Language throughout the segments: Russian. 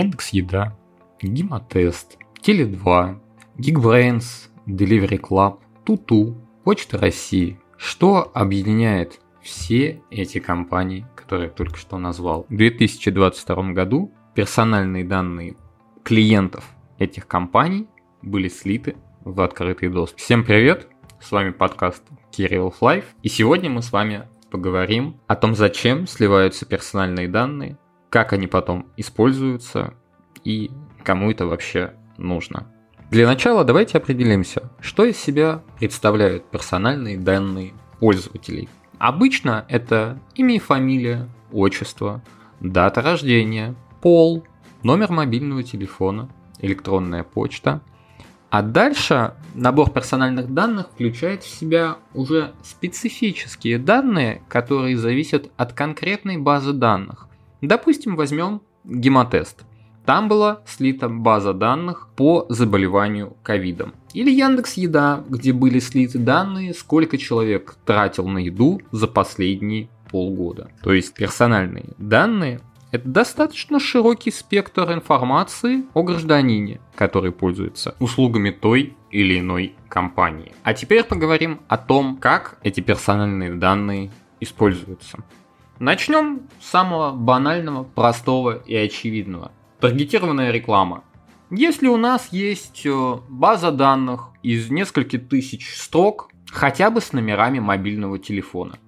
Яндекс Еда, Гимотест, Теле2, Geekbrains, Delivery Club, Туту, Почта России. Что объединяет все эти компании, которые я только что назвал? В 2022 году персональные данные клиентов этих компаний были слиты в открытый доступ. Всем привет! С вами подкаст Kirill Life. И сегодня мы с вами поговорим о том, зачем сливаются персональные данные, как они потом используются и кому это вообще нужно. Для начала давайте определимся, что из себя представляют персональные данные пользователей. Обычно это имя и фамилия, отчество, дата рождения, пол, номер мобильного телефона, электронная почта. А дальше набор персональных данных включает в себя уже специфические данные, которые зависят от конкретной базы данных. Допустим, возьмем гемотест. Там была слита база данных по заболеванию ковидом. Или Яндекс Еда, где были слиты данные, сколько человек тратил на еду за последние полгода. То есть персональные данные это достаточно широкий спектр информации о гражданине, который пользуется услугами той или иной компании. А теперь поговорим о том, как эти персональные данные используются. Начнем с самого банального, простого и очевидного. Таргетированная реклама. Если у нас есть э, база данных из нескольких тысяч строк, хотя бы с номерами мобильного телефона,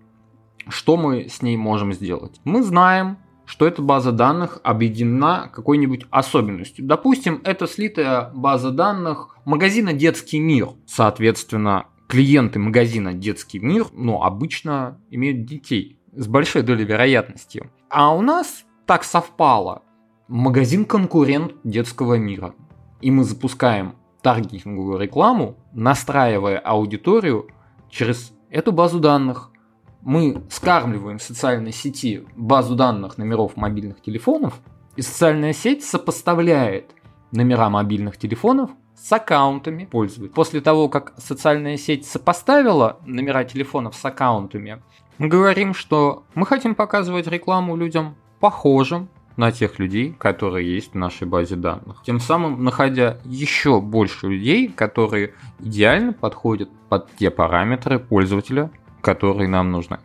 что мы с ней можем сделать? Мы знаем, что эта база данных объединена какой-нибудь особенностью. Допустим, это слитая база данных магазина «Детский мир». Соответственно, клиенты магазина «Детский мир» ну, обычно имеют детей с большой долей вероятности. А у нас так совпало. Магазин-конкурент детского мира. И мы запускаем таргетинговую рекламу, настраивая аудиторию через эту базу данных. Мы скармливаем в социальной сети базу данных номеров мобильных телефонов, и социальная сеть сопоставляет номера мобильных телефонов с аккаунтами пользователей. После того, как социальная сеть сопоставила номера телефонов с аккаунтами, мы говорим, что мы хотим показывать рекламу людям похожим на тех людей, которые есть в нашей базе данных. Тем самым находя еще больше людей, которые идеально подходят под те параметры пользователя, которые нам нужны.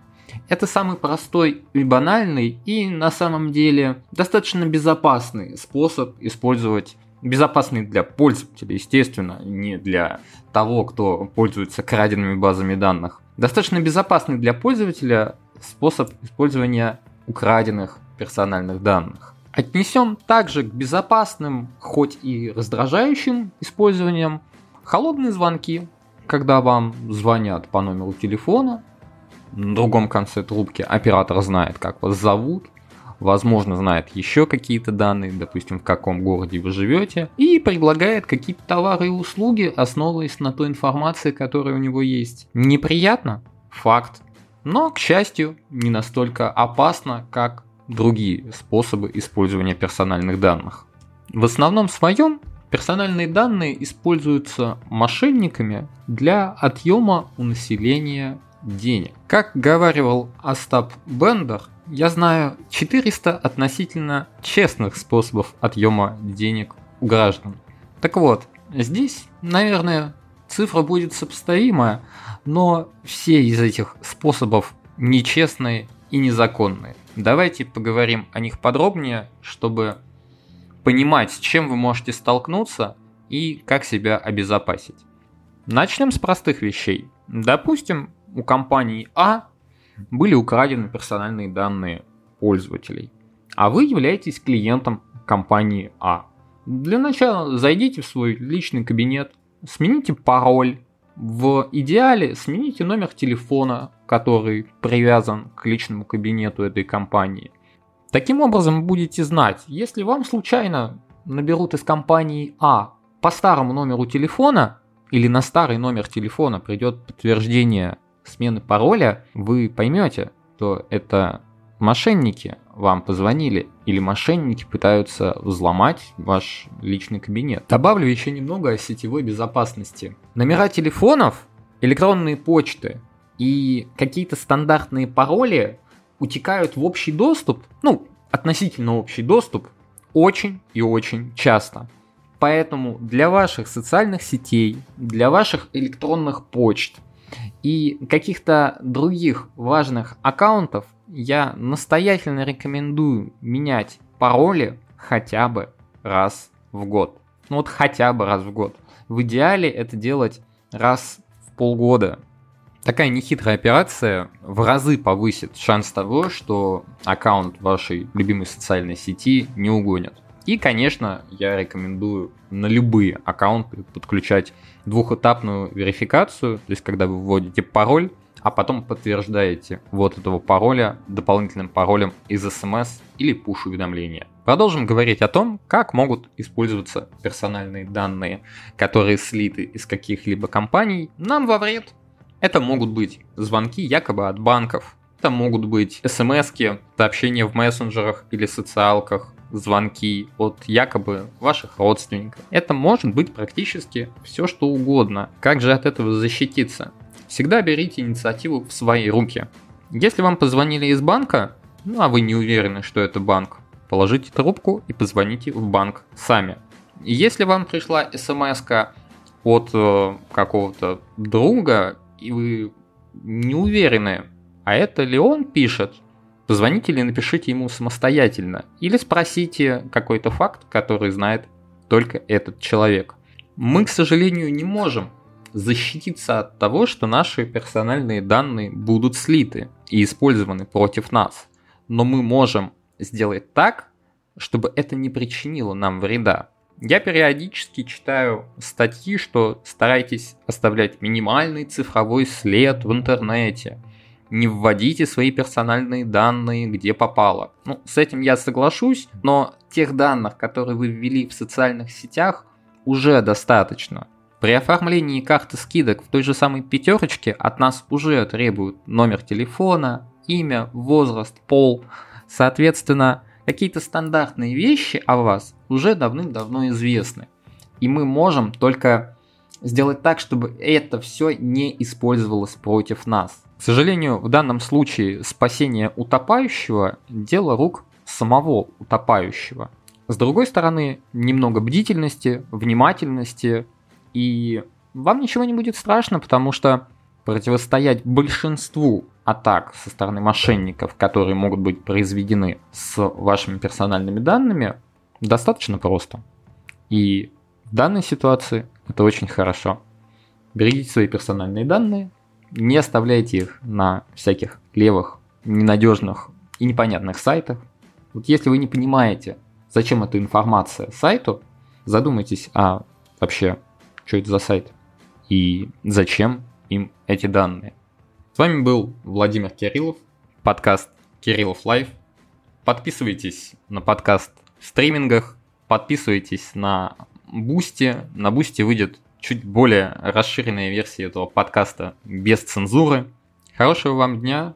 Это самый простой и банальный и на самом деле достаточно безопасный способ использовать безопасный для пользователя, естественно, не для того, кто пользуется краденными базами данных. Достаточно безопасный для пользователя способ использования украденных персональных данных. Отнесем также к безопасным, хоть и раздражающим использованием, холодные звонки, когда вам звонят по номеру телефона, на другом конце трубки оператор знает, как вас зовут, возможно, знает еще какие-то данные, допустим, в каком городе вы живете, и предлагает какие-то товары и услуги, основываясь на той информации, которая у него есть. Неприятно? Факт. Но, к счастью, не настолько опасно, как другие способы использования персональных данных. В основном своем персональные данные используются мошенниками для отъема у населения денег. Как говаривал Остап Бендер, я знаю 400 относительно честных способов отъема денег у граждан. Так вот, здесь, наверное, цифра будет сопоставимая, но все из этих способов нечестные и незаконные. Давайте поговорим о них подробнее, чтобы понимать, с чем вы можете столкнуться и как себя обезопасить. Начнем с простых вещей. Допустим, у компании А были украдены персональные данные пользователей, а вы являетесь клиентом компании А. Для начала зайдите в свой личный кабинет, смените пароль, в идеале смените номер телефона, который привязан к личному кабинету этой компании. Таким образом будете знать, если вам случайно наберут из компании А по старому номеру телефона или на старый номер телефона придет подтверждение смены пароля, вы поймете, что это мошенники вам позвонили или мошенники пытаются взломать ваш личный кабинет. Добавлю еще немного о сетевой безопасности. Номера телефонов, электронные почты и какие-то стандартные пароли утекают в общий доступ, ну, относительно общий доступ очень и очень часто. Поэтому для ваших социальных сетей, для ваших электронных почт и каких-то других важных аккаунтов я настоятельно рекомендую менять пароли хотя бы раз в год. Ну вот хотя бы раз в год. В идеале это делать раз в полгода. Такая нехитрая операция в разы повысит шанс того, что аккаунт вашей любимой социальной сети не угонят. И, конечно, я рекомендую на любые аккаунты подключать двухэтапную верификацию, то есть когда вы вводите пароль, а потом подтверждаете вот этого пароля дополнительным паролем из смс или push-уведомления. Продолжим говорить о том, как могут использоваться персональные данные, которые слиты из каких-либо компаний, нам во вред. Это могут быть звонки якобы от банков, это могут быть смс сообщения в мессенджерах или социалках, звонки от якобы ваших родственников. Это может быть практически все что угодно. Как же от этого защититься? Всегда берите инициативу в свои руки. Если вам позвонили из банка, ну а вы не уверены, что это банк, положите трубку и позвоните в банк сами. Если вам пришла смс от э, какого-то друга, и вы не уверены, а это ли он пишет, Позвоните или напишите ему самостоятельно, или спросите какой-то факт, который знает только этот человек. Мы, к сожалению, не можем защититься от того, что наши персональные данные будут слиты и использованы против нас. Но мы можем сделать так, чтобы это не причинило нам вреда. Я периодически читаю статьи, что старайтесь оставлять минимальный цифровой след в интернете – не вводите свои персональные данные где попало. Ну, с этим я соглашусь, но тех данных, которые вы ввели в социальных сетях, уже достаточно. При оформлении карты скидок в той же самой пятерочке от нас уже требуют номер телефона, имя, возраст, пол. Соответственно, какие-то стандартные вещи о вас уже давным-давно известны. И мы можем только сделать так, чтобы это все не использовалось против нас. К сожалению, в данном случае спасение утопающего – дело рук самого утопающего. С другой стороны, немного бдительности, внимательности, и вам ничего не будет страшно, потому что противостоять большинству атак со стороны мошенников, которые могут быть произведены с вашими персональными данными, достаточно просто. И в данной ситуации это очень хорошо. Берегите свои персональные данные, не оставляйте их на всяких левых, ненадежных и непонятных сайтах. Вот если вы не понимаете, зачем эта информация сайту, задумайтесь, а вообще, что это за сайт и зачем им эти данные. С вами был Владимир Кириллов, подкаст Кириллов Live. Подписывайтесь на подкаст в стримингах, подписывайтесь на Бусти. На Бусти выйдет чуть более расширенная версия этого подкаста без цензуры. Хорошего вам дня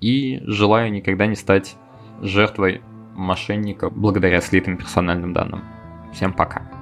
и желаю никогда не стать жертвой мошенника благодаря слитым персональным данным. Всем пока.